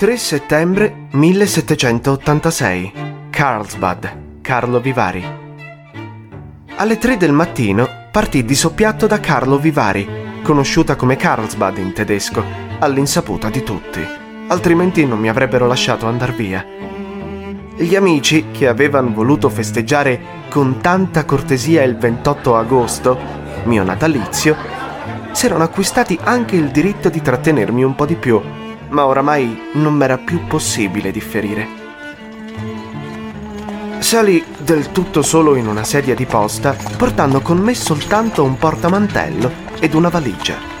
3 settembre 1786. Carlsbad, Carlo Vivari. Alle 3 del mattino partì di soppiatto da Carlo Vivari, conosciuta come Carlsbad in tedesco, all'insaputa di tutti, altrimenti non mi avrebbero lasciato andar via. Gli amici, che avevano voluto festeggiare con tanta cortesia il 28 agosto, mio natalizio, si erano acquistati anche il diritto di trattenermi un po' di più ma oramai non m'era più possibile differire. Salì del tutto solo in una sedia di posta, portando con me soltanto un portamantello ed una valigia.